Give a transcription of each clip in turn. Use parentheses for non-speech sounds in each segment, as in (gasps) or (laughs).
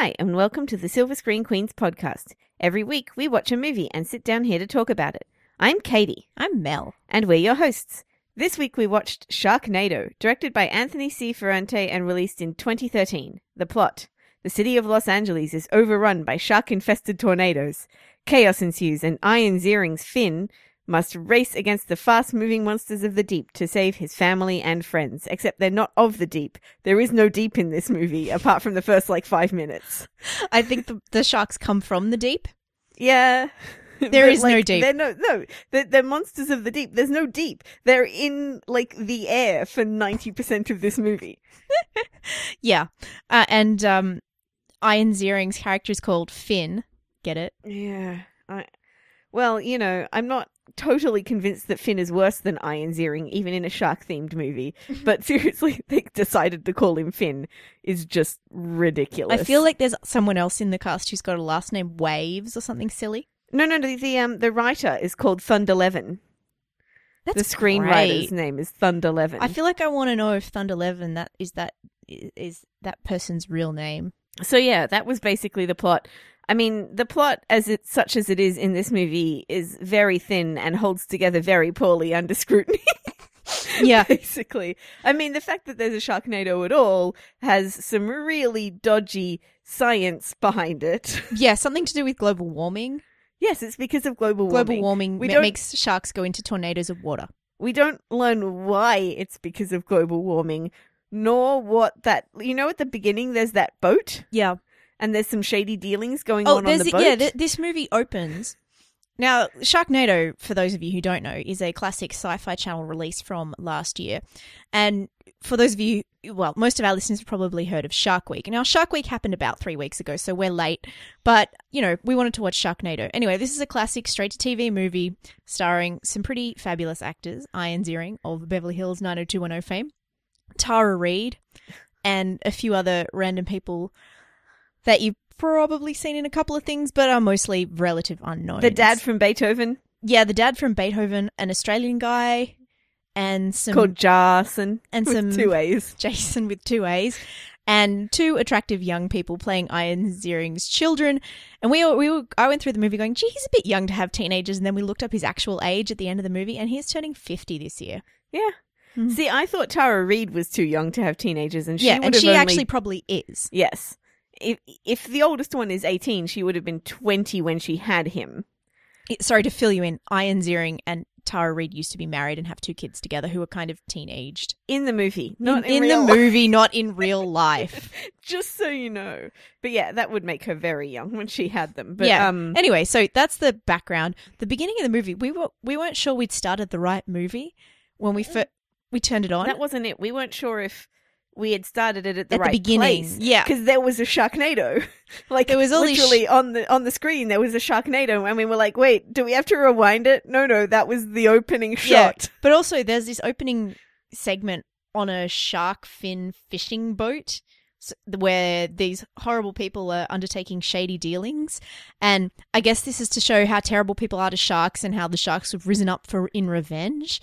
Hi, and welcome to the Silver Screen Queens podcast. Every week, we watch a movie and sit down here to talk about it. I'm Katie, I'm Mel. and we're your hosts. This week, we watched Sharknado, directed by Anthony C. Ferrante and released in 2013. The plot The city of Los Angeles is overrun by shark infested tornadoes. Chaos ensues, and Iron Ziering's Finn must race against the fast moving monsters of the deep to save his family and friends. Except they're not of the deep. There is no deep in this movie, apart from the first like five minutes. I think the, the sharks come from the deep. Yeah. (laughs) There But, is no deep. They're no, no. They're, they're monsters of the deep. There's no deep. They're in like the air for 90% of this movie. (laughs) Yeah. Uh, and um, Iron Ziering's character is called Finn. Get it? Yeah. I, well, you know, I'm not totally convinced that Finn is worse than Iron Ziering, even in a shark themed movie. (laughs) But seriously, (laughs) they decided to call him Finn is just ridiculous. I feel like there's someone else in the cast who's got a last name Waves or something silly. no, no, the, the um the writer is called Thunder Levin. That's the screenwriter's great. name is Thunder Levin. I feel like I want to know if Thunder Eleven that is that is that person's real name. So yeah, that was basically the plot. I mean, the plot, as it such as it is in this movie, is very thin and holds together very poorly under scrutiny. (laughs) Yeah. basically. I mean, the fact that there's a Sharknado at all has some really dodgy science behind it. (laughs) Yeah, something to do with global warming. yes, it's because of global warming. Global warming. We ma- makes sharks go into tornadoes of water. We don't learn why it's because of global warming, nor what that. You know, at the beginning, there's that boat, Yeah. And there's some shady dealings going Oh, on on the boat. yeah. Th- this movie opens. Now, Sharknado, for those of you who don't know, is a classic Sci-Fi Channel release from last year, and for those of you, well, most of our listeners have probably heard of Shark Week. Now, Shark Week happened about three weeks ago, so we're late. But you know, we wanted to watch Sharknado. Anyway, this is a classic straight-to-TV movie starring some pretty fabulous actors: Ian Ziering of Beverly Hills 90210 fame, Tara Reid, and a few other random people that you've probably seen in a couple of things, but are mostly relative unknowns. the dad from Beethoven yeah, the dad from Beethoven, an Australian guy, and some called Jason. and with some two A's. (laughs) Jason with two A's, and two attractive young people playing Iron Ziering's children. And we we all, I went through the movie going, gee, he's a bit young to have teenagers. And then we looked up his actual age at the end of the movie, and he's turning fifty this year. Yeah. Hmm. See, I thought Tara Reid was too young to have teenagers, and she yeah, and she only- actually probably is. yes. If if the oldest one is eighteen, she would have been twenty when she had him. It- sorry to fill you in. Iron Ziering and Tara Reid used to be married and have two kids together who were kind of teen-aged. In the movie, not in, in, real the life, movie, not in real life. (laughs) Just so you know. But yeah, that would make her very young when she had them. But yeah. um, anyway, so that's the background. The beginning of the movie, we were we weren't sure we'd started the right movie when we fir- we turned it on that wasn't it. We weren't sure if we had started it at the at right the beginning. place. Yeah, because there was a Sharknado. (laughs) like There was all literally on the on the screen. There was a Sharknado, and we were like, "Wait, do we have to rewind it?" No, no, that was the opening Yeah. shot. (laughs) but also there's this opening segment on a shark fin fishing boat. Where these horrible people are undertaking shady dealings, and I guess this is to show how terrible people are to sharks and how the sharks have risen up for in revenge.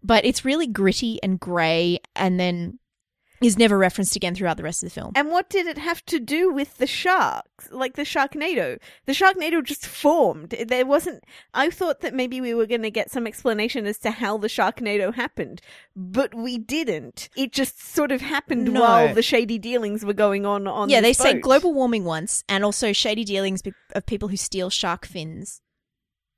But it's really gritty and grey, and then is never referenced again throughout the rest of the film. And what did it have to do with the sharks? Like the Sharknado? The Sharknado just formed. There wasn't. I thought that maybe we were going to get some explanation as to how the Sharknado happened, but we didn't. It just sort of happened No. while the shady dealings were going on. On yeah, they this say global warming once, and also shady dealings of people who steal shark fins,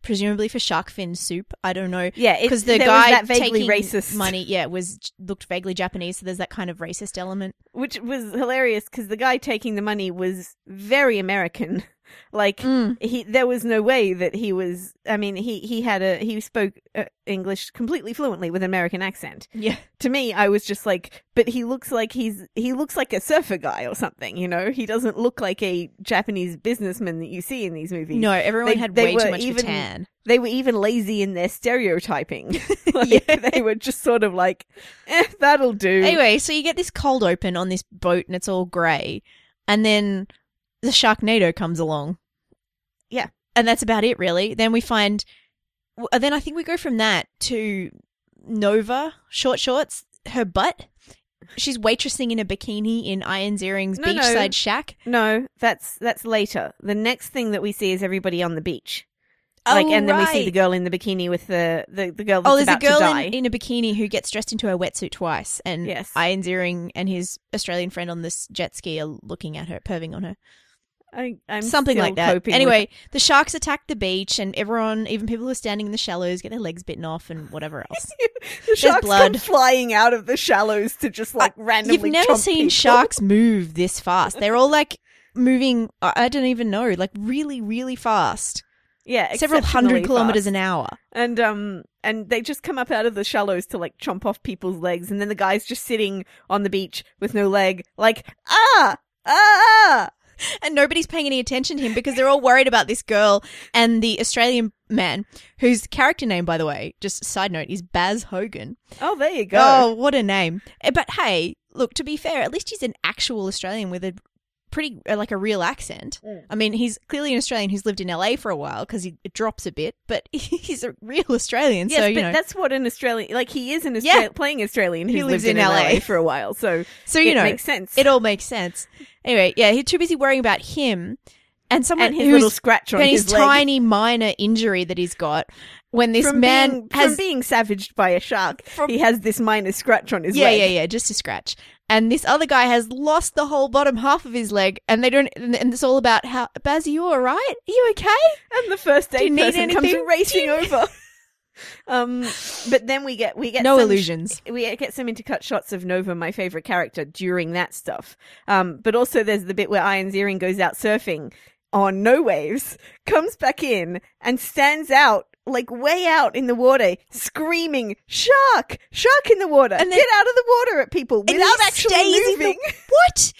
presumably for shark fin soup. I don't know Yeah, because the guy that vaguely taking racist money, yeah, was looked vaguely Japanese. So there's that kind of racist element. which was hilarious because the guy taking the money was very American. (laughs) Like Mm. he, there was no way that he was. I mean, he he had a he spoke uh, English completely fluently with an American accent. Yeah, To me, I was just like, but he looks like he's he looks like a surfer guy or something. You know, he doesn't look like a Japanese businessman that you see in these movies. no, everyone They- had they way too much even- tan. they were even lazy in their stereotyping. (laughs) (laughs) like, Yeah. they were just sort of like, eh, that'll do. Anyway, so you get this cold open on this boat, and it's all grey, and then the Sharknado comes along. Yeah. and that's about it, really. Then we find, w- uh, then I think we go from that to Nova short shorts, her butt, she's waitressing in a bikini in Iron Ziering's No, no. beachside shack. No, that's that's later. The next thing that we see is everybody on the beach. Oh, like, Oh, and then we see the girl in the bikini with the the, the girl Oh, there's a girl in, in a bikini who gets dressed into a wetsuit twice, and Yes. Iron Ziering and his Australian friend on this jet ski are looking at her, perving on her. I, I'm Something like that. coping with- Anyway, the sharks attack the beach, and everyone, even people who are standing in the shallows, get their legs bitten off and whatever (laughs) else. the sharks blood. come flying out of the shallows to just like randomly. You've never seen people. sharks move this fast. They're all like (laughs) moving, I don't even know, like really, really fast. Yeah, Several hundred exceptionally kilometers fast. an hour. and um and they just come up out of the shallows to like chomp off people's legs, and then the guy's just sitting on the beach with no leg, like ah ah. (laughs) And nobody's paying any attention to him because they're all worried about this girl and the Australian man, whose character name, by the way, just side note, is Baz Hogan. Oh, there you go. Oh, what a name. Eh, But hey, look, to be fair, at least he's an actual Australian with a pretty, uh, like a real accent. Mm. I mean, he's clearly an Australian who's lived in LA for a while because he it drops a bit, but (laughs) he's a real Australian. Yes, so, but you know. that's what an Australian like. He is an Yeah. Australian playing Australian who lives lived in LA. for a while, so So, you it know, makes sense. it all makes sense. Anyway, yeah, he's too busy worrying about him and someone and his little scratch on his his, tiny minor injury that he's got when this from man being, has from being savaged by a shark. From- he has this minor scratch on his yeah leg. yeah yeah yeah, just a scratch and this other guy has lost the whole bottom half of his leg and they don't and and it's all about how Baz are you all right are you okay And the first aid you need person comes racing over. (laughs) um, but then we get we get no some illusions we get some intercut shots of Nova, my favorite character, during that stuff. Um, but also there's the bit where Iron Ziering goes out surfing on no waves, comes back in, and stands out like way out in the water, screaming "Shark! Shark in the water! And then- Get out of the water!" at people without actually in the- moving. (laughs) what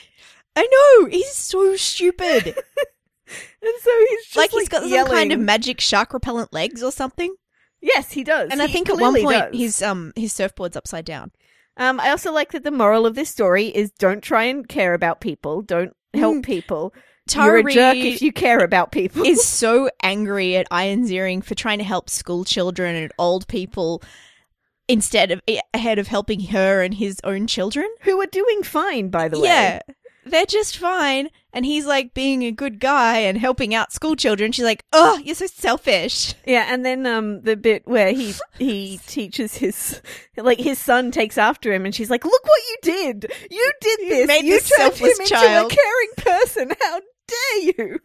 I know he's so stupid (laughs) and so he's just like like, he's got yelling. some kind of magic shark repellent legs or something yes, he does. and I He think at one clearly point does. his um his surfboard's upside down Um, I also like that the moral of this story is don't try and care about people. Don't help Mm. people. You're a jerk if you care about people. is (laughs) so angry at Iron Ziering for trying to help school children and old people instead of ahead of helping her and his own children. who are doing fine, by the way. Yeah. They're just fine. And he's like being a good guy and helping out school children. She's like, oh, you're so selfish. Yeah, and then um the bit where he he (laughs) teaches his like his son takes after him and she's like, "Look what you did. You did You this. made you this turned him into child." a caring person. How dare you?"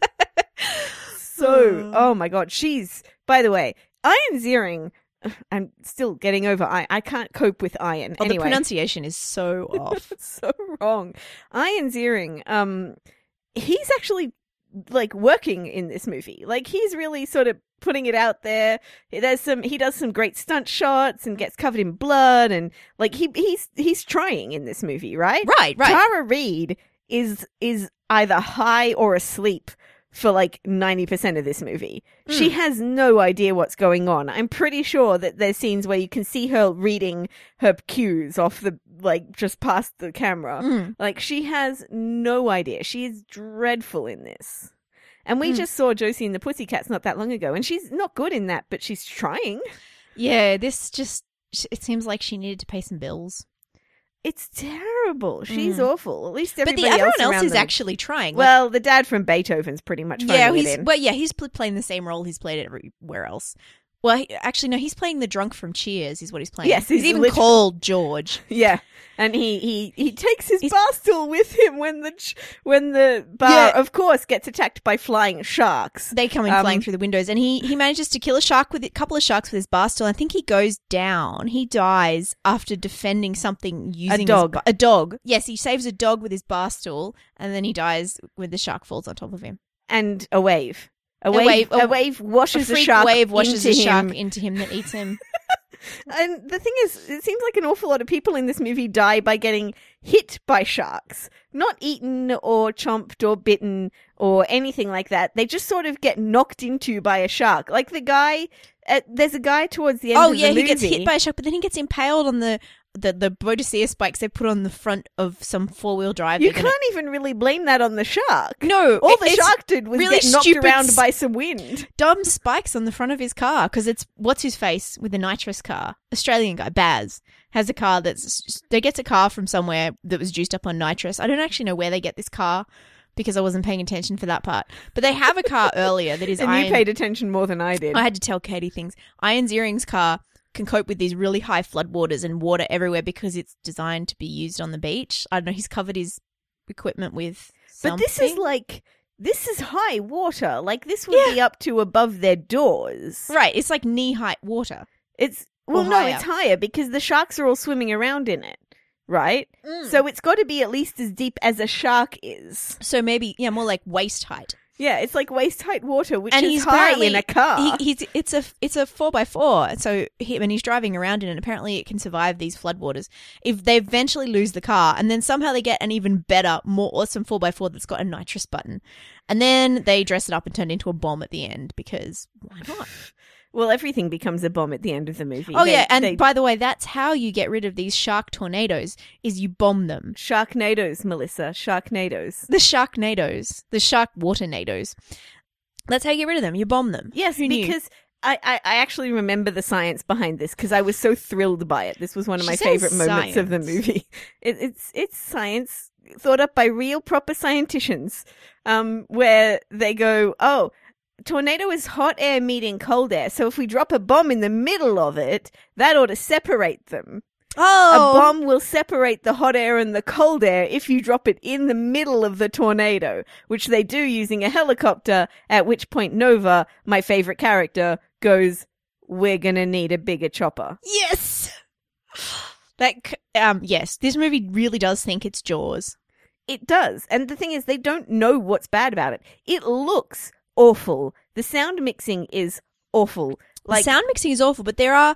(laughs) so, oh my god, she's by the way, Iron Ziering (laughs) I'm still getting over I I can't cope with iron. Oh, the anyway. pronunciation is so (laughs) off. so wrong. Ian Ziering, um, he's actually like working in this movie. Like he's really sort of putting it out there. There's some he does some great stunt shots and gets covered in blood and like he he's he's trying in this movie, right? right, right. Tara Reid is is either high or asleep for like 90% of this movie. She Mm. has no idea what's going on. I'm pretty sure that there's scenes where you can see her reading her cues off the like just past the camera. Mm. Like she has no idea. She is dreadful in this. And we Mm. just saw Josie and the Pussycats not that long ago and she's not good in that, but she's trying. Yeah, this just, it seems like she needed to pay some bills. It's terrible. She's Mm. awful. At least But the everyone else, else, is them- actually trying. Like, Well, the dad from Beethoven's pretty much yeah, he's in. well, yeah, he's pl- playing the same role he's played everywhere else. Well, he, actually, no, he's playing the drunk from Cheers. Is what he's playing. Yes, he's, he's even literally- called George. (laughs) Yeah, and he he he takes his He's- bar stool with him when the when the bar, Yeah. of course, gets attacked by flying sharks. They come in Um, flying through the windows, and he he manages to kill a shark with a couple of sharks with his bar stool. I think he goes down. He dies after defending something using his dog. ba- a dog. Yes, he saves a dog with his bar stool, and then he dies when the shark falls on top of him. And a wave, a, A wave, wave- a, a- wave washes a, freak shark wave washes into a shark him. into him that eats him. (laughs) And the thing is, it seems like an awful lot of people in this movie die by getting hit by sharks, not eaten or chomped or bitten or anything like that. They just sort of get knocked into by a shark. Like the guy, uh, there's a guy towards the end oh of yeah, the he gets hit by a shark, but then he gets impaled on the the the Boadicea spikes they put on the front of some four wheel drive. You They're gonna- can't even really blame that on the shark. No, All the shark did was really get knocked around by some wind. dumb spikes on the front of his car because it's what's his face with the nitrous car, Australian guy Baz, has a car that's they gets a car from somewhere that was juiced up on nitrous. I don't actually know where they get this car because I wasn't paying attention for that part. But they have a car (laughs) earlier that is And Iron. you paid attention more than I did. I had to tell Katie things. Iron earrings car can cope with these really high floodwaters and water everywhere because it's designed to be used on the beach. I don't know. He's covered his equipment with. Something. but this is like this is high water. Like this would Yeah. be up to above their doors. right. It's like knee height water. It's well, no, higher. it's higher because the sharks are all swimming around in it, right? So, So it's got to be at least as deep as a shark is. so maybe yeah, more like waist height. Yeah, it's like waist height water, which and is he's high in a car. He, he's it's a it's a four by four. So he, when he's driving around in it, apparently it can survive these floodwaters. If they eventually lose the car, and then somehow they get an even better, more awesome four by four that's got a nitrous button, and then they dress it up and turn it into a bomb at the end because why not? Well, everything becomes a bomb at the end of the movie. Oh They- yeah, and they- by the way, that's how you get rid of these shark tornadoes: is you bomb them. Sharknadoes, Melissa, Sharknadoes. The sharknadoes, the shark water waternadoes. That's how you get rid of them. You bomb them. Yes, because I, I, I actually remember the science behind this because I was so thrilled by it. This was one of She my favorite moments of the movie. (laughs) It, it's it's science thought up by real proper scienticians, um, where they go, oh. Tornado is hot air meeting cold air, so if we drop a bomb in the middle of it, that ought to separate them. Oh, A bomb will separate the hot air and the cold air if you drop it in the middle of the tornado, which they do using a helicopter, at which point Nova, my favorite character, goes, We're gonna need a bigger chopper. Yes. (gasps) That um yes, this movie really does think it's Jaws. It does. And the thing is, they don't know what's bad about it. It looks awful. The sound mixing is awful. Like, the sound mixing is awful, but there are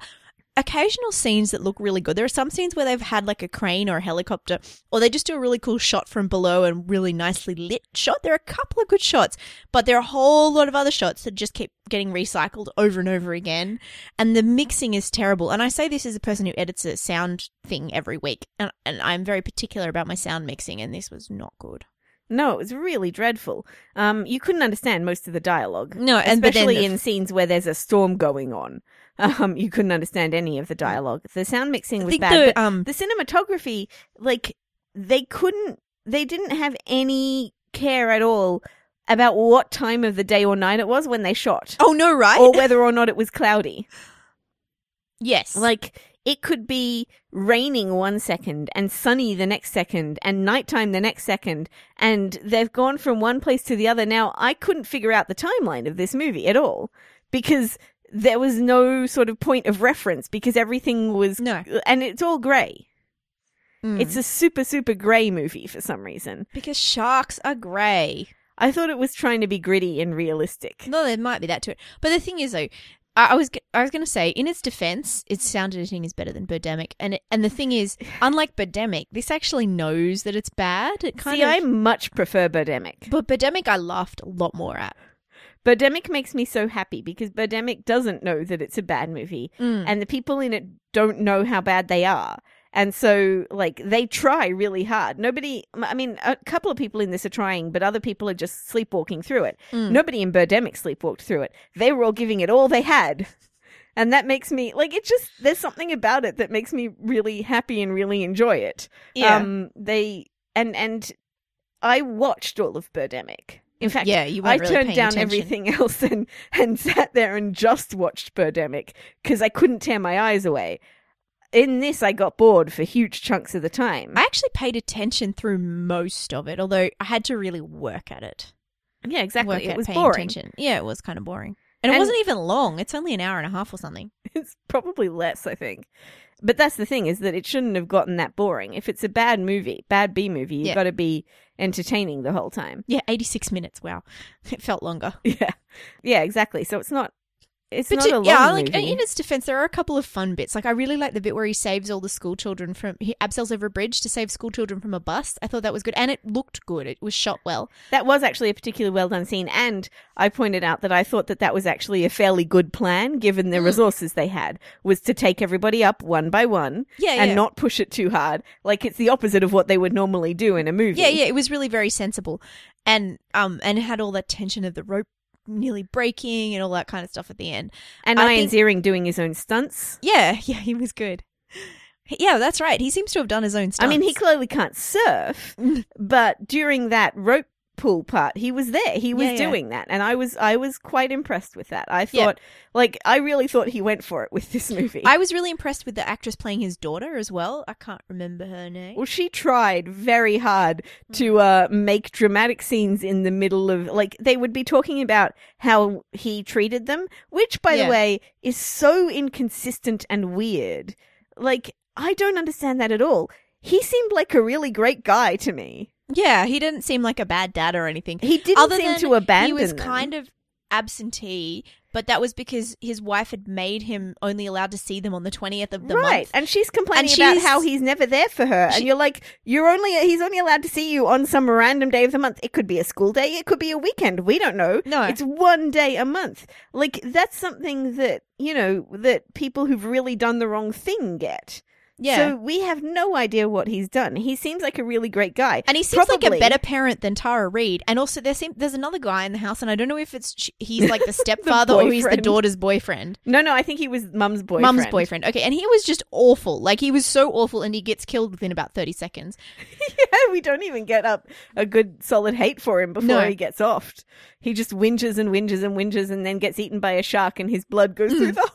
occasional scenes that look really good. There are some scenes where they've had like a crane or a helicopter, or they just do a really cool shot from below and really nicely lit shot. There are a couple of good shots, but there are a whole lot of other shots that just keep getting recycled over and over again. And the mixing is terrible. And I say this as a person who edits a sound thing every week, and, and I'm very particular about my sound mixing, and this was not good. No, it was really dreadful. Um, you couldn't understand most of the dialogue. No, and then especially in scenes where there's a storm going on. (laughs) Um, you couldn't understand any of the dialogue. The sound mixing was bad. the but um the cinematography, like they couldn't, they didn't have any care at all about what time of the day or night it was when they shot, oh no right or whether or not it was cloudy. (laughs) yes Like it could be raining one second and sunny the next second and nighttime the next second, and they've gone from one place to the other. Now I couldn't figure out the timeline of this movie at all because there was no sort of point of reference because everything was no and it's all grey. Mm. It's a super super grey movie for some reason. because sharks are grey. I thought it was trying to be gritty and realistic. No, there might be that to it. But the thing is, though, I, I was g- I was going to say, in its defense, its sound editing is better than Birdemic, and it, and the thing is, (laughs) unlike Birdemic, this actually knows that it's bad. It kind See, of. I much prefer Birdemic. But Birdemic, I laughed a lot more at. Birdemic makes me so happy because Birdemic doesn't know that it's a bad movie. Mm. and the people in it don't know how bad they are. And so, like, they try really hard. Nobody, I mean, a couple of people in this are trying, but other people are just sleepwalking through it. Mm. Nobody in Birdemic sleepwalked through it. They were all giving it all they had. And that makes me, like, it just, there's something about it that makes me really happy and really enjoy it. yeah, Um, they, and, and I watched all of Birdemic. In fact, yeah, you I really turned down attention. everything (laughs) else and, and sat there and just watched Birdemic because I couldn't tear my eyes away. In this, I got bored for huge chunks of the time. I actually paid attention through most of it, although I had to really work at it. yeah, exactly. Work It was boring. attention. Yeah, it was kind of boring, and it And- wasn't even long. It's only an hour and a half or something. (laughs) It's probably less, I think. But that's the thing is that it shouldn't have gotten that boring. If it's a bad movie, bad B movie, you've Yeah. got to be entertaining the whole time. Yeah, eighty six minutes. Wow, (laughs) it felt longer. (laughs) Yeah, yeah, exactly. So it's not. It's But not to- a long yeah, like movie. in its defense, there are a couple of fun bits. Like I really like the bit where he saves all the school children from he abseils over a bridge to save school children from a bus. I thought that was good, and it looked good. It was shot well. That was actually a particularly well done scene, and I pointed out that I thought that that was actually a fairly good plan, given the Mm. resources they had, was to take everybody up one by one Yeah, and yeah. not push it too hard. Like it's the opposite of what they would normally do in a movie. Yeah, yeah, it was really very sensible, and um, and it had all that tension of the rope nearly breaking and all that kind of stuff at the end. And I Ian think- Ziering doing his own stunts. Yeah, (laughs) yeah, he was good. Yeah, that's right. He seems to have done his own stunts. I mean, he clearly can't surf, (laughs) but during that rope pool part, he was there. He was Yeah, yeah. doing that, and I was I was quite impressed with that. I Yeah. thought, like, I really thought he went for it with this movie. I was really impressed with the actress playing his daughter as well. I can't remember her name. well, she tried very hard to uh, make dramatic scenes in the middle of, like, they would be talking about how he treated them, which, by Yeah. the way, is so inconsistent and weird. Like, I don't understand that at all. He seemed like a really great guy to me. Yeah, he didn't seem like a bad dad or anything. He didn't Other seem than to abandon He was them. kind of absentee, but that was because his wife had made him only allowed to see them on the twentieth of the right, month. Right, and she's complaining And about she's- how he's never there for her, She- and you're like, you're only he's only allowed to see you on some random day of the month. It could be a school day, it could be a weekend. We don't know. No. it's one day a month. Like that's something that you know that people who've really done the wrong thing get. Yeah. So we have no idea what he's done. He seems like a really great guy. and he seems like Probably- a better parent than Tara Reid. And also, there seem, there's another guy in the house, and I don't know if it's he's like the (laughs) stepfather or he's the daughter's boyfriend, No, no, I think he was mum's boyfriend. mum's boyfriend. Okay, and he was just awful. Like he was so awful, and he gets killed within about thirty seconds. (laughs) yeah, we don't even get up a good solid hate for him before No. he gets offed. He just whinges and whinges and whinges and then gets eaten by a shark and his blood goes Hmm. through the.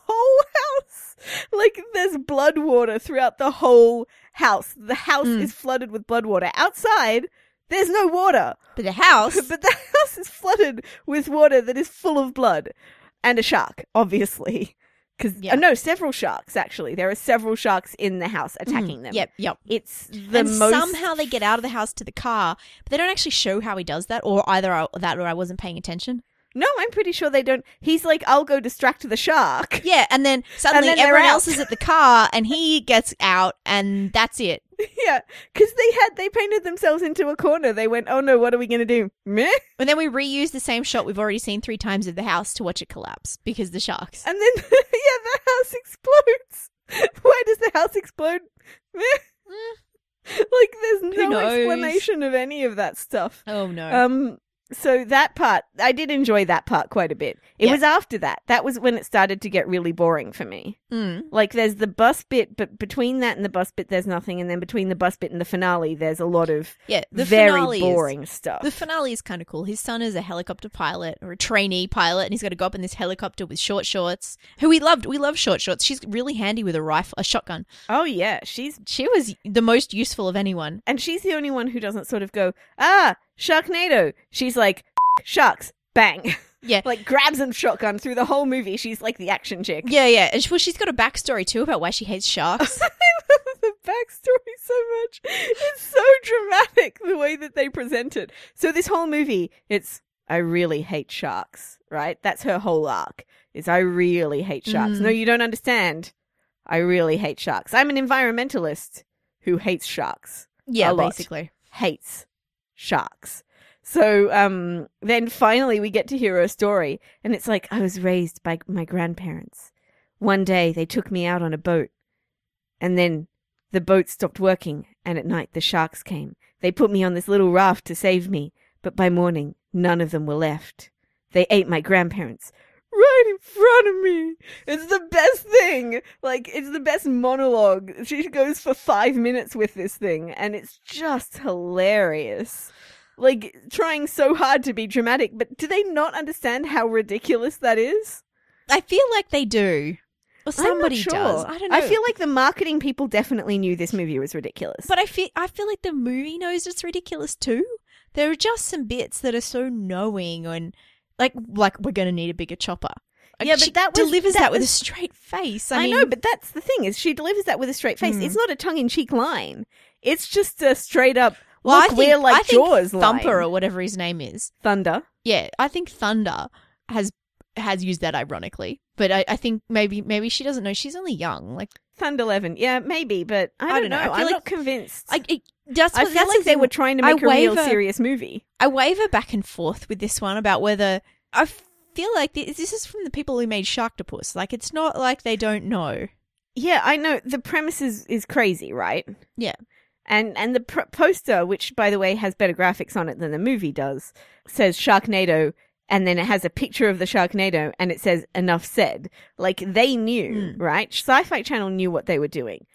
(laughs) Like there's blood water throughout the whole house. The house Mm. is flooded with blood water. Outside, there's no water. But the house, (laughs) But the house is flooded with water that is full of blood. And a shark, obviously. (laughs) Because, Yeah. no, several sharks, actually. There are several sharks in the house attacking them. Yep, yep. It's the and most somehow they get out of the house to the car, but they don't actually show how he does that, or either I, that or I wasn't paying attention. No, I'm pretty sure they don't. He's like, I'll go distract the shark. Yeah, and then (laughs) suddenly then everyone else is at the car, and he gets out, and that's it. (laughs) yeah, because they had they painted themselves into a corner. They went, oh no, what are we gonna do? Meh. And then we reuse the same shot we've already seen three times of the house to watch it collapse because the sharks. And then (laughs) yeah, the house explodes. Why does the house explode? Meh. like, there's no knows? explanation of any of that stuff. Oh no. Um, so that part, I did enjoy that part quite a bit. It Yeah. was after that. That was when it started to get really boring for me. Mm. Like there's the bus bit, but between that and the bus bit, there's nothing, and then between the bus bit and the finale, there's a lot of Yeah, the very finale is- boring stuff. The finale is kind of cool. His son is a helicopter pilot or a trainee pilot, and he's got to go up in this helicopter with short shorts. Who we loved. We love short shorts. She's really handy with a rifle, a shotgun. oh yeah, she's She was the most useful of anyone. and she's the only one who doesn't sort of go ah Sharknado. She's like sharks, bang, (laughs) Yeah. like grabs and shotgun through the whole movie. She's like the action chick. Yeah, yeah. And she, well, she's got a backstory too about why she hates sharks. (laughs) I love the backstory so much. It's so dramatic the way that they present it. So this whole movie, it's I really hate sharks, right? That's her whole arc. Is I really hate sharks. Mm. No, you don't understand. I really hate sharks. I'm an environmentalist who hates sharks. yeah, basically. Hates sharks. So um then finally we get to hear her story and it's like I was raised by my grandparents. One day they took me out on a boat and then the boat stopped working and at night the sharks came. They put me on this little raft to save me, but by morning none of them were left. They ate my grandparents right in front of me. It's the best thing. Like it's the best monologue. She goes for 5 minutes with this thing and it's just hilarious. Like trying so hard to be dramatic, but do they not understand how ridiculous that is? I feel like they do. Or somebody sure. does. I don't know. I feel like the marketing people definitely knew this movie was ridiculous. But I feel I feel like the movie knows it's ridiculous too. There are just some bits that are so knowing and like like we're gonna need a bigger chopper. Like, Yeah, but she that was- delivers that that, with a straight face. I, I, mean, know, but that's the thing is she delivers that with a straight face. Hmm. It's not a tongue in cheek line. It's just a straight up. well, look, I think, we're like I think Jaws Thumper line. or whatever his name is. Thunder. Yeah, I think Thunder has has used that ironically, but I, I think maybe maybe she doesn't know. She's only young. Like Thunder Eleven. Yeah, maybe, but I don't, don't know. know. I feel I'm like- not convinced. I, it, that's I feel like the they were trying to I make a real serious movie. I waver back and forth with this one about whether I feel like this, this is from the people who made Sharktopus. Like it's not like they don't know. Yeah, I know the premise is, is crazy, right? Yeah. And and the pr- poster, which by the way has better graphics on it than the movie does, says Sharknado, and then it has a picture of the Sharknado, and it says "Enough said." Like they knew, Hmm. right? Sci-Fi Channel knew what they were doing.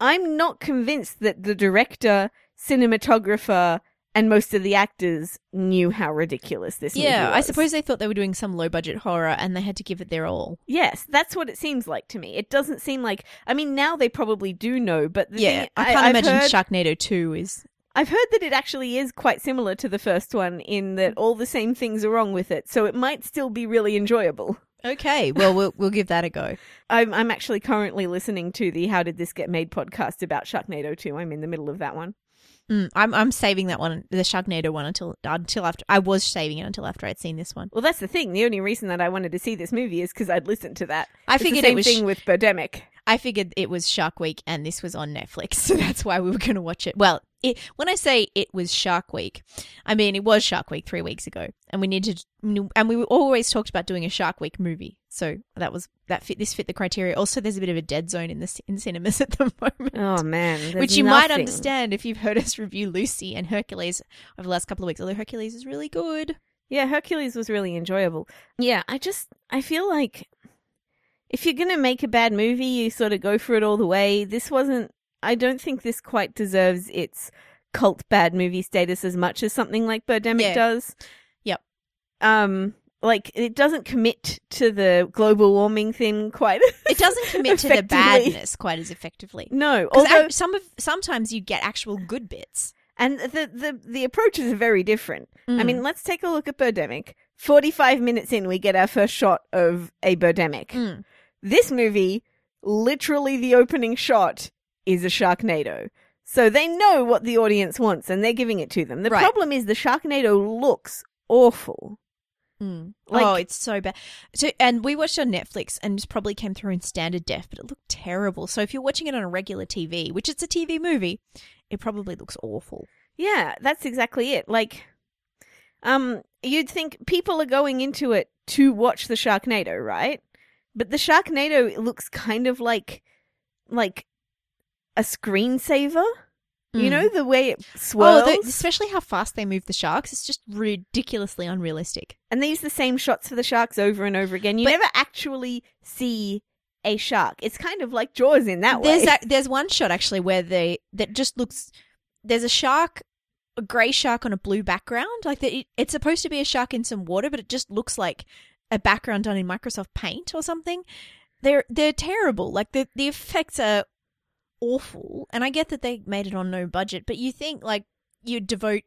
I'm not convinced that the director, cinematographer, and most of the actors knew how ridiculous this Yeah, I suppose they thought they were doing some low budget horror and they had to give it their all. Yes, that's what it seems like to me. It doesn't seem like. I mean, now they probably do know, but the yeah, thing, I can't I've imagine heard, Sharknado 2 is. I've heard that it actually is quite similar to the first one in that all the same things are wrong with it, so it might still be really enjoyable. Okay, well, we'll, we'll give that a go. I'm I'm actually currently listening to the How Did This Get Made podcast about Sharknado 2. I'm in the middle of that one. Mm, I'm I'm saving that one, the Sharknado one, until until after I was saving it until after I'd seen this one. Well, that's the thing. The only reason that I wanted to see this movie is because I'd listened to that. I It's the figured same it was thing with Birdemic. I figured it was Shark Week and this was on Netflix, (laughs) so that's why we were going to watch it. Well, it, when I say it was Shark Week, I mean it was Shark Week three weeks ago, and we needed, and we always talked about doing a Shark Week movie. So that was that fit. This fit the criteria. Also, there's a bit of a dead zone in the in cinemas (laughs) at the moment. Oh man, Which you might understand if you've heard us (laughs) review Lucy and Hercules over the last couple of weeks. Although Hercules is really good. Yeah, Hercules was really enjoyable. Yeah, I just I feel like if you're gonna make a bad movie, you sort of go for it all the way. This wasn't. I don't think this quite deserves its cult bad movie status as much as something like Birdemic Yeah. does. Yep. Um, like it doesn't commit to the global warming thing quite. (laughs) It doesn't commit to the badness quite as effectively. No, although some of sometimes you get actual good bits. and the the the approaches are very different. I Mm. mean, let's take a look at Birdemic. Forty five minutes in, we get our first shot of a Birdemic. Mm. This movie, literally the opening shot is a Sharknado. So they know what the audience wants and they're giving it to them. The Right. problem is the Sharknado looks awful. Mm. Like- oh, it's so bad. So, and we watched on Netflix, and it probably came through in standard def, but it looked terrible. So, if you're watching it on a regular TV, which it's a TV movie, it probably looks awful. Yeah, that's exactly it. Like, um, you'd think people are going into it to watch the Sharknado, right? But the Sharknado looks kind of like, like a screensaver. You Mm. know the way it swirls, Oh, the, especially how fast they move the sharks. It's just ridiculously unrealistic. and they use the same shots for the sharks over and over again. You But- never actually see a shark. It's kind of like Jaws in that there's way. that, there's one shot actually where they that just looks there's a shark a grey shark on a blue background like that it, it's supposed to be a shark in some water but it just looks like a background done in Microsoft Paint or something they're they're terrible like the the effects are awful and I get that they made it on no budget but you think like you devote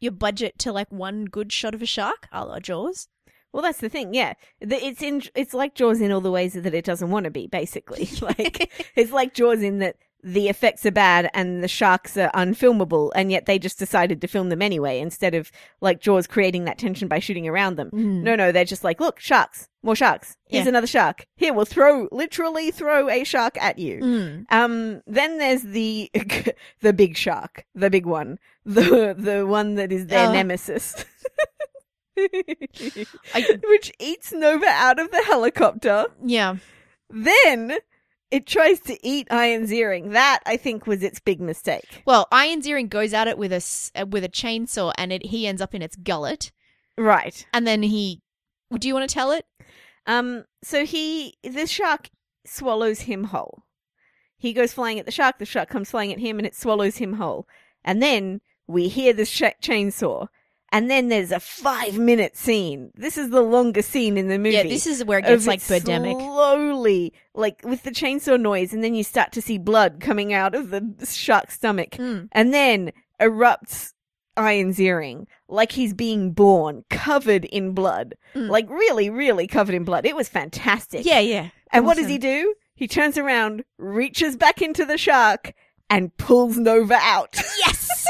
your budget to like one good shot of a shark a la Jaws Well, that's the thing. Yeah, The- it's in. It's like Jaws in all the ways that it doesn't want to be. Basically, (laughs) like (laughs) it's like Jaws in that the effects are bad and the sharks are unfilmable, and yet they just decided to film them anyway instead of like Jaws creating that tension by shooting around them. No, no, they're just like, look, sharks, more sharks. Here's Yeah. another shark. Here, we'll throw literally throw a shark at you. Mm. Um, then there's the (laughs) the big shark, the big one, the the one that is their Oh. nemesis. I- (laughs) which eats Nova out of the helicopter. yeah Then it tries to eat Iron Ziering. That I think was its big mistake. Well, Iron Ziering goes at it with a uh, with a chainsaw, and it he ends up in its gullet, Right. and then he. Do you want to tell it? Um. So he, the shark, swallows him whole. He goes flying at the shark. The shark comes flying at him, and it swallows him whole. And then we hear the sh- chainsaw. And then there's a five minute scene. This is the longest scene in the movie. Yeah, this is where it gets like Birdemic. Slowly, like with the chainsaw noise, and then you start to see blood coming out of the shark's stomach, Mm. and then erupts Iron Ziering like he's being born, covered in blood, Mm. like really, really covered in blood. It was fantastic. Yeah, yeah. And what does he do? He turns around, reaches back into the shark, and pulls Nova out. Yes.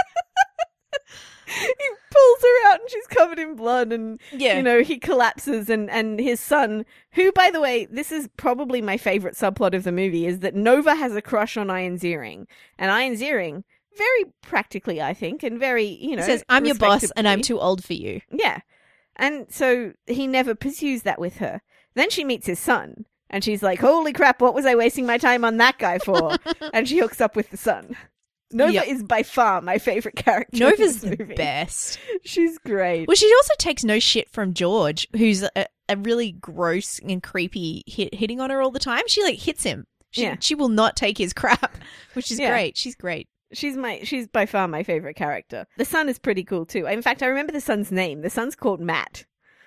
(laughs) he pulls her out, and she's covered in blood, and yeah. you know, he collapses and, and his son, who, by the way, this is probably my favorite subplot of the movie, is that Nova has a crush on Iron Ziering. And Iron Ziering, very practically, I think, and very, you he know. says, "I'm your boss, and I'm too old for you." Yeah. And so he never pursues that with her. Then she meets his son, and she's like, holy crap, what was I wasting my time on that guy for? (laughs) and she hooks up with the son. Nova Yep. is by far my favorite character. in Nova's the best. (laughs) She's great. Well, she also takes no shit from George, who's a, a really gross and creepy hit, hitting on her all the time. She like hits him. She Yeah. she will not take his (laughs) crap, which is Yeah. great. She's great. She's my she's by far my favorite character. The son is pretty cool too. In fact, I remember the son's name. The son's called Matt.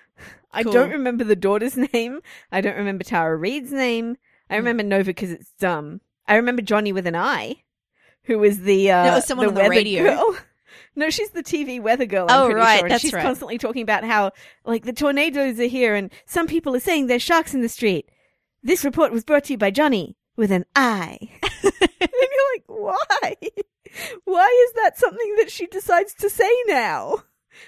(laughs) I Cool. don't remember the daughter's name. I don't remember Tara Reid's name. I Hmm. remember Nova because it's dumb. I remember Johnny with an I, who was the uh, was someone on the weather radio. girl. (laughs) No, she's the TV weather girl. I'm Oh, right, sure. That's she's right. constantly talking about how like the tornadoes are here, and some people are saying there's sharks in the street. This report was brought to you by Johnny with an I. (laughs) and you're like, why? Why is that something that she decides to say now?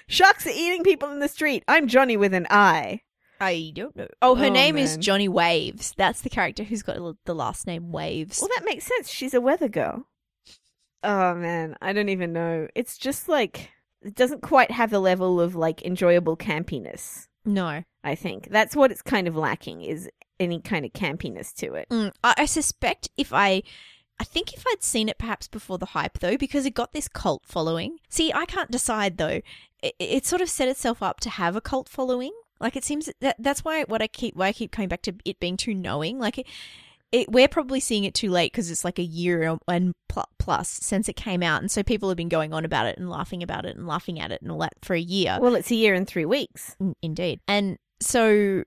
Sharks are eating people in the street. I'm Johnny with an I. I don't know. Oh, her Oh, name is. Johnny Waves. That's the character who's got the last name Waves. Well, that makes sense. She's a weather girl. Oh man, I don't even know. It's just like it doesn't quite have the level of like enjoyable campiness. no. I think that's what it's kind of lacking is any kind of campiness to it. Mm, I, I suspect if I. I think if I'd seen it perhaps before the hype though, because it got this cult following. See, I can't decide though. It, it sort of set itself up to have a cult following. Like it seems that that's why what I keep why I keep coming back to it being too knowing. Like it, it we're probably seeing it too late because it's like a year and plus since it came out, and so people have been going on about it and laughing about it and laughing at it and all that for a year. Well, it's a year and three weeks. Indeed. And so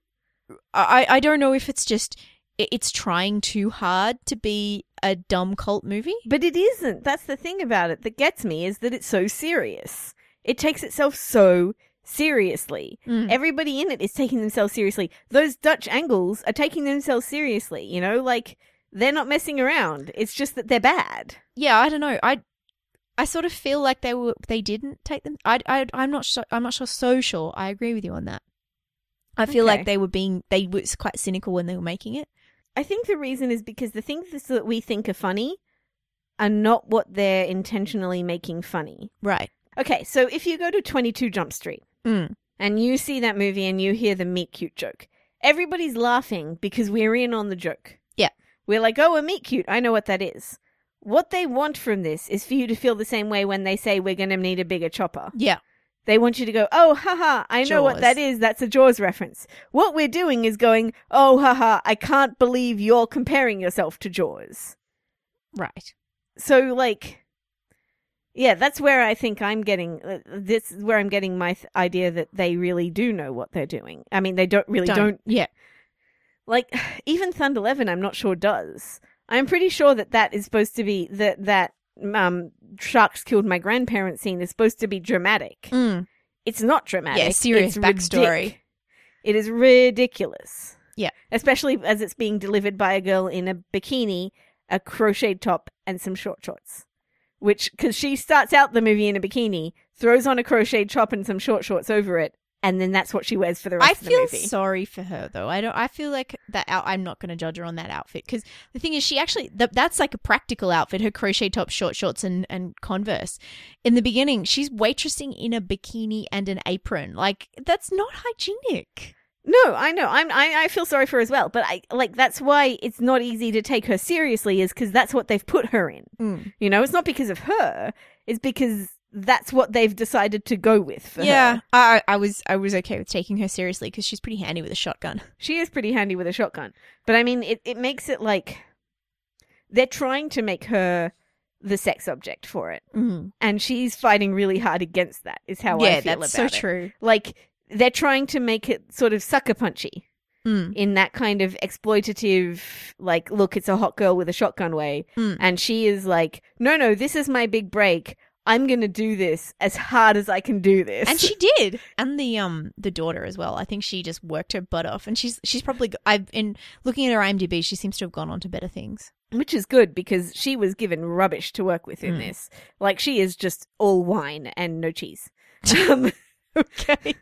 I I don't know if it's just it's trying too hard to be a dumb cult movie. But it isn't. That's the thing about it that gets me is that it's so serious. It takes itself so seriously. Mm. Everybody in it is taking themselves seriously. Those Dutch angles are taking themselves seriously, you know, like they're not messing around. It's just that they're bad. Yeah, I don't know. I I sort of feel like they were they didn't take them. I I I'm not so, I'm not sure so sure. I agree with you on that. I feel Okay. like they were being they were quite cynical when they were making it. I think the reason is because the things that we think are funny are not what they're intentionally making funny. Right. Okay, so if you go to 22 Jump Street Mm. and you see that movie and you hear the meet cute joke, everybody's laughing because we're in on the joke. Yeah. We're like, oh, a meet cute. I know what that is. What they want from this is for you to feel the same way when they say we're going to need a bigger chopper. Yeah. They want you to go, oh, haha, I know what that is. That's a Jaws reference. What we're doing is going, oh, haha, I can't believe you're comparing yourself to Jaws. Right. So, like, yeah, that's where I think I'm getting, uh, this is where I'm getting my th- idea that they really do know what they're doing. I mean, they don't really don't, Yeah. like, (sighs) even Thunder 11, I'm not sure does. I'm pretty sure that that is supposed to be, that, that, um, sharks killed my grandparents scene is supposed to be dramatic. Mm. It's not dramatic. Yeah, serious It's backstory. ridic- It is ridiculous. Yeah. Especially as it's being delivered by a girl in a bikini, a crocheted top, and some short shorts. Which, because she starts out the movie in a bikini, throws on a crocheted top and some short shorts over it, and then that's what she wears for the rest I of the movie. I feel sorry for her though. I don't. I feel like that. Out, I'm not going to judge her on that outfit because the thing is, she actually th- that's like a practical outfit. Her crochet top, short shorts, and and Converse. In the beginning, she's waitressing in a bikini and an apron. Like that's not hygienic. No, I know. I'm. I, I feel sorry for her as well, but I like that's why it's not easy to take her seriously, is because that's what they've put her in. You know, it's not because of her. It's because that's what they've decided to go with for Yeah, her. I I was I was okay with taking her seriously because she's pretty handy with a shotgun. (laughs) She is pretty handy with a shotgun. But I mean, it, it makes it like they're trying to make her the sex object for it. Mm. And she's fighting really hard against that, is how I Yeah, feel that's so about it. true. Like, they're trying to make it sort of sucker punchy Mm. in that kind of exploitative, like, look, it's a hot girl with a shotgun way. Mm. And she is like, no, no, this is my big break. I'm going to do this as hard as I can do this. And she did, and the um the daughter as well. I think she just worked her butt off, and she's she's probably I've in looking at her IMDb, she seems to have gone on to better things. Which is good because she was given rubbish to work with in Mm. this. Like she is just all wine and no cheese. (laughs) Um, (laughs) Okay,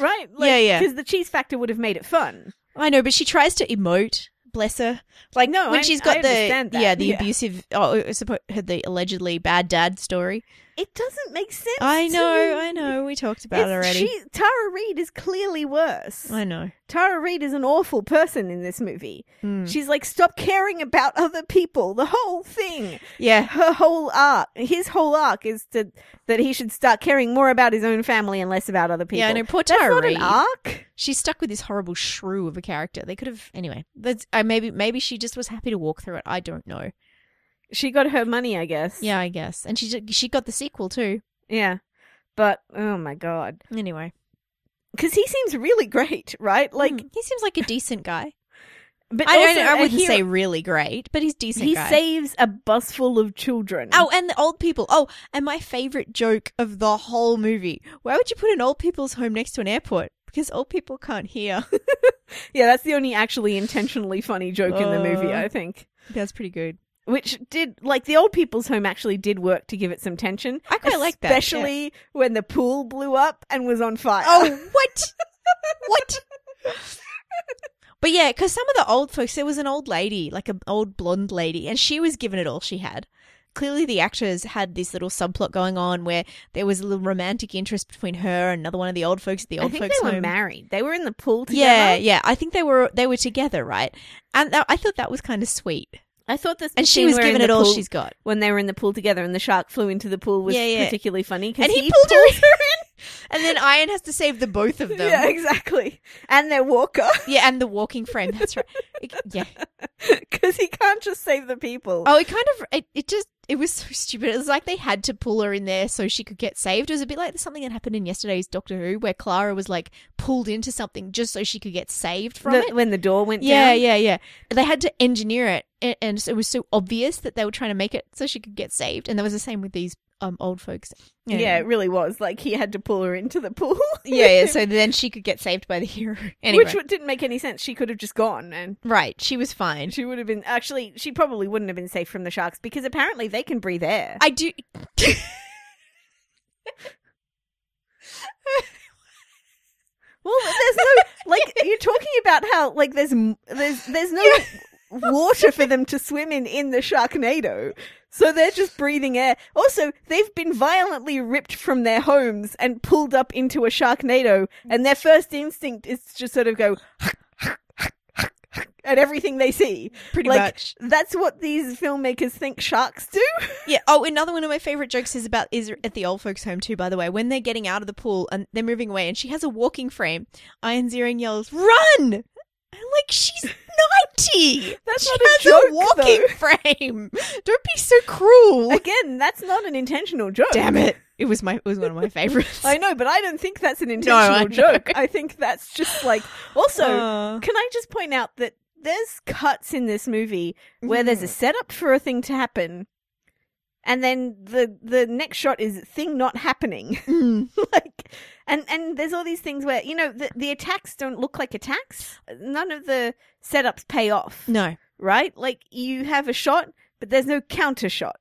right? Yeah, yeah. Because the cheese factor would have made it fun. I know, but she tries to emote. Bless her. Like No, when I- she's I got the that. yeah the Yeah. abusive oh uh, I suppose had the allegedly bad dad story. It doesn't make sense. I know. I know. We talked about it already. She, Tara Reid is clearly worse. I know. Tara Reid is an awful person in this movie. Mm. She's like, stop caring about other people. The whole thing. Yeah, Her whole arc, his whole arc is to that he should start caring more about his own family and less about other people. yeah. I know. Poor That's not Reid. an arc. She's stuck with this horrible shrew of a character. They could have anyway. That's I maybe maybe she just was happy to walk through it. I don't know. She got her money, I guess. Yeah, I guess. And she she got the sequel too. Yeah. But oh my god. Anyway, Cuz he seems really great, right? Like Mm, he seems like a decent guy. but I also. I a wouldn't say really great, but he's decent. he guy. saves a bus full of children. Oh, and the old people. Oh, and my favorite joke of the whole movie. Why would you put an old people's home next to an airport? Because old people can't hear. (laughs) Yeah, that's the only actually intentionally funny joke in the movie, Uh. I think. That's pretty good. Which did like the old people's home actually did work to give it some tension. I quite like that, yeah. Especially when the pool blew up and was on fire. Oh, (laughs) what? what? But yeah, because some of the old folks, there was an old lady, like an old blonde lady, and she was given it all she had. Clearly, the actors had this little subplot going on where there was a little romantic interest between her and another one of the old folks at the I old think folks' they were home. married. They were in the pool together. Yeah, yeah. I think they were they were together, right? And that, I thought that was kind of sweet. I thought this And she was given it all pool- she's got. when they were in the pool together and the shark flew into the pool was Yeah, yeah. particularly funny because And he, he, pulled her in. (laughs) And then Ian has to save the both of them. (laughs) Yeah, exactly. And their walker Yeah, and the walking frame. That's right. It- (laughs) yeah. because he can't just save the people. Oh, it kind of it, it just it was (laughs) so stupid. It was like they had to pull her in there so she could get saved. It was a bit like something that happened in yesterday's Doctor Who, where Clara was like pulled into something just so she could get saved from The- it. when the door went Yeah, down. yeah, yeah. They had to engineer it, a- and so it was so obvious that they were trying to make it so she could get saved. And that was the same with these um old folks. Yeah, it really was. Like he had to pull her into the pool. (laughs) yeah, yeah. So (laughs) then she could get saved by the hero. Anyway, Which didn't make any sense. She could have just gone and right? She was fine. she would have been actually she probably wouldn't have been safe from the sharks because apparently they can breathe air. I do. (laughs) Well, there's no like (laughs) you're talking about how like there's there's there's no water for them to swim in in the Sharknado. So they're just breathing air. Also, they've been violently ripped from their homes and pulled up into a Sharknado, and their first instinct is to just sort of go (laughs) at everything they see. Pretty Like, much. That's what these filmmakers think sharks do. (laughs) Yeah. Oh, another one of my favorite jokes is about is at the old folks' home too. By the way, when they're getting out of the pool and they're moving away, and she has a walking frame. Ian Ziering yells, "Run!" I'm like, she's ninety. That's she not a joke, a walking though. frame. (laughs) Don't be so cruel. Again, that's not an intentional joke. Damn it! It was my it was one of my favorites. I know, but I don't think that's an (laughs) I intentional know. joke. I think that's just like. Also, Uh, can I just point out that there's cuts in this movie where there's a Mhm. setup for a thing to happen, and then the the next shot is thing not happening. (laughs) mm, like, and and there's all these things where you know the the attacks don't look like attacks. None of the setups pay off no. right? Like you have a shot, but there's no counter shot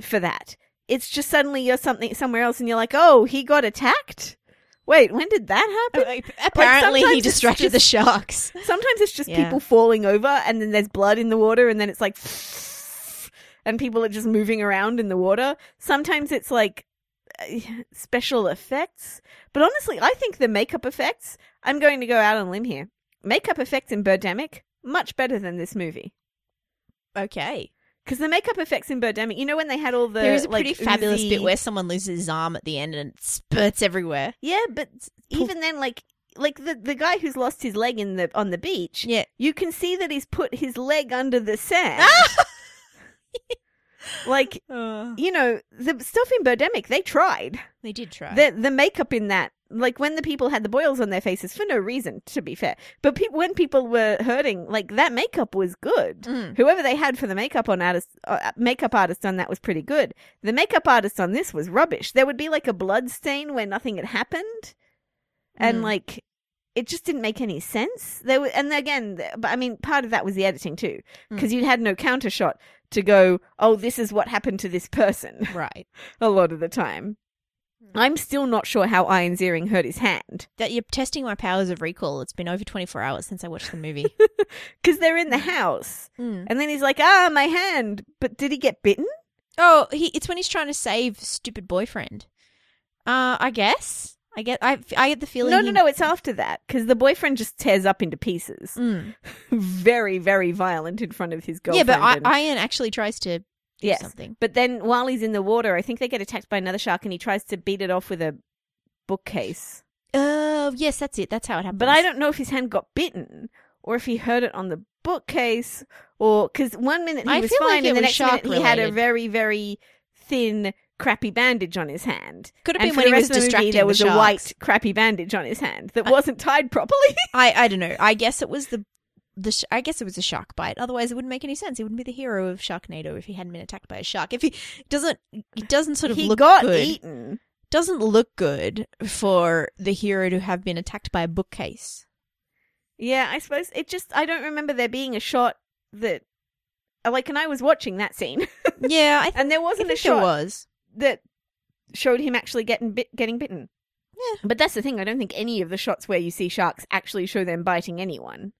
for that. It's just suddenly you're something somewhere else, and you're like, oh, he got attacked. Wait, when did that happen? Apparently, sometimes he distracted the sharks. (laughs) Sometimes it's just Yeah. people falling over, and then there's blood in the water, and then it's like, and people are just moving around in the water. Sometimes it's like uh, special effects, but honestly, I think the makeup effects. I'm going to go out on a limb here. Makeup effects in Birdemic much better than this movie. Okay. Because the makeup effects in Birdemic, you know when they had all the there is a like, pretty fabulous bit where someone loses his arm at the end and it spurts everywhere. yeah, but Pull- even then, like like the the guy who's lost his leg in the on the beach, Yeah. you can see that he's put his leg under the sand. (laughs) Like Uh, you know the stuff in Birdemic, they tried they did try. the the makeup in that. Like when the people had the boils on their faces for no reason, to be fair. But pe- when people were hurting, like that makeup was good. Mm. Whoever they had for the makeup on artist, uh, makeup artist on that was pretty good. The makeup artist on this was rubbish. There would be like a blood stain where nothing had happened, and Mm. like it just didn't make any sense. There were, and again, but I mean, part of that was the editing too, because you had no counter shot to go, oh, this is what happened to this person. (laughs) Right. a lot of the time. I'm still not sure how Ian Ziering hurt his hand That you're testing my powers of recall. It's been over 24 hours since I watched the movie. (laughs) because they're in the house, Mm. and then he's like, "Ah, my hand." But did he get bitten? Oh, he, it's when he's trying to save stupid boyfriend. Uh, I guess. I get. I. I get the feeling. No, he- no, no. It's after that because the boyfriend just tears up into pieces. Mm. (laughs) very, very violent in front of his girlfriend. Yeah, but I, and- Ian actually tries to do Yes. something. But then while he's in the water, I think they get attacked by another shark, and he tries to beat it off with a bookcase. Oh, yes, that's it. That's how it happened. But I don't know if his hand got bitten or if he heard it on the bookcase or because one minute he I was feel like fine and the next minute shark he had a very, very thin, crappy bandage on his hand. Could have been when he was the movie, distracting there the was a white, crappy bandage on his hand that I- wasn't tied properly. (laughs) I I don't know. I guess it was the the. Sh- I guess it was a shark bite. Otherwise, it wouldn't make any sense. He wouldn't be the hero of Sharknado if he hadn't been attacked by a shark. If he doesn't, it doesn't sort of he look got good. eaten. Doesn't look good for the hero to have been attacked by a bookcase. Yeah, I suppose it just, I don't remember there being a shot that, like, and I was watching that scene (laughs) yeah, I, th- and there wasn't a think there shot was. That showed him actually getting bit, getting bitten. Yeah. But that's the thing. I don't think any of the shots where you see sharks actually show them biting anyone.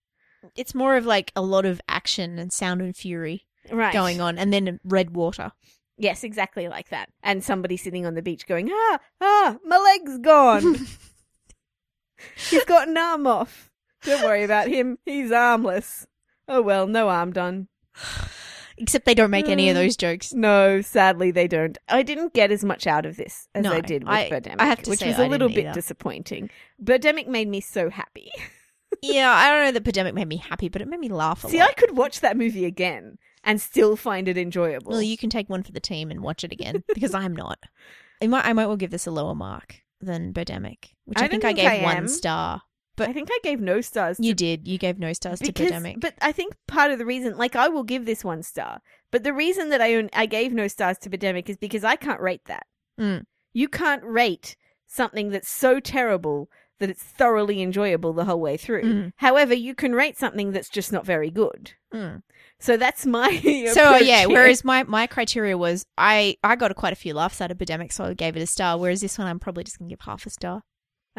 It's more of like a lot of action and sound and fury Right. going on, and then red water. Yes, exactly like that. And somebody sitting on the beach going, ah, ah, my leg's gone. He's got an arm off. Don't worry about him. He's armless. Oh well, no arm done. Except they don't make any of those jokes. No, sadly they don't. I didn't get as much out of this as No, I did with I- Birdemic, I have to which was I a little bit either. disappointing. Birdemic made me so happy. (laughs) yeah, I don't know that Pandemic made me happy, but it made me laugh a lot. See, lot. I could watch that movie again and still find it enjoyable. Well, you can take one for the team and watch it again because I'm not. (laughs) I might, I might well give this a lower mark than Birdemic, which I, I think don't I gave I one star. But- I think I gave no stars. To You did. You gave no stars to because, Birdemic. but I think part of the reason, like, I will give this one star, but the reason that I I gave no stars to Birdemic is because I can't rate that. Mm. You can't rate something that's so terrible that it's thoroughly enjoyable the whole way through. Mm. However, you can rate something that's just not very good. Mm. So that's my (laughs) So yeah, here. whereas my, my criteria was I I got quite a few laughs out of Birdemic, so I gave it a star. Whereas this one, I'm probably just gonna give half a star.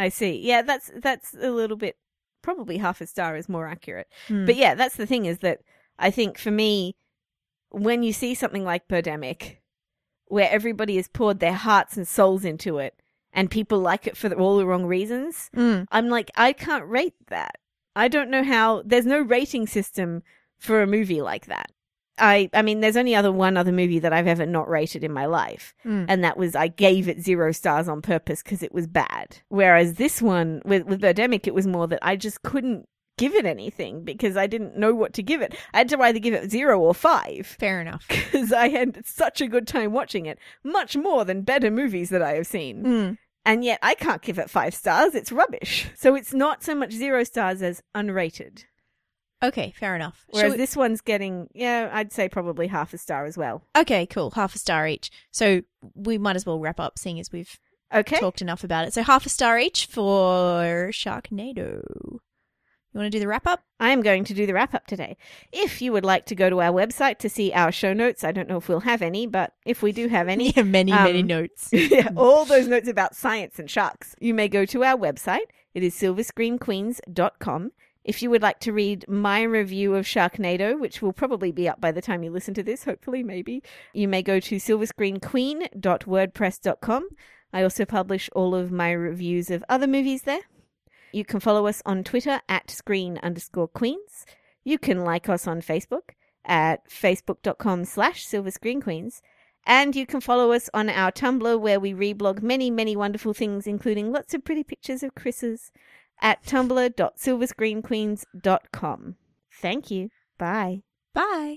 I see. Yeah, that's that's a little bit probably half a star is more accurate. Mm. But yeah, that's the thing is that I think for me, when you see something like Birdemic, where everybody has poured their hearts and souls into it, and people like it for the, all the wrong reasons, Mm. I'm like, I can't rate that. I don't know how. There's no rating system for a movie like that. I, I mean, there's only other one other movie that I've ever not rated in my life, Mm. and that was I gave it zero stars on purpose because it was bad. Whereas this one with with Birdemic, it was more that I just couldn't give it anything because I didn't know what to give it. I had to either give it zero or five Fair enough. (laughs) because I had such a good time watching it, much more than better movies that I have seen. Mm. And yet I can't give it five stars. It's rubbish. So it's not so much zero stars as unrated. Okay, fair enough. Whereas we- this one's getting, yeah, I'd say probably half a star as well. Okay, cool. Half a star each. So we might as well wrap up, seeing as we've Okay. talked enough about it. So half a star each for Sharknado. You want to do the wrap up? I am going to do the wrap up today. If you would like to go to our website to see our show notes, I don't know if we'll have any, but if we do have any, (laughs) Yeah, many, many Um, notes. (laughs) yeah, (laughs) all those notes about science and sharks, you may go to our website. It is silverscreenqueens.com. If you would like to read my review of Sharknado, which will probably be up by the time you listen to this, hopefully, maybe, you may go to silverscreenqueen.wordpress.com. I also publish all of my reviews of other movies there. You can follow us on Twitter at screen underscore queens. You can like us on Facebook at facebook.com slash silverscreenqueens. And you can follow us on our Tumblr where we reblog many, many wonderful things, including lots of pretty pictures of Chris's at tumblr.silverscreenqueens.com. Thank you. Bye. Bye.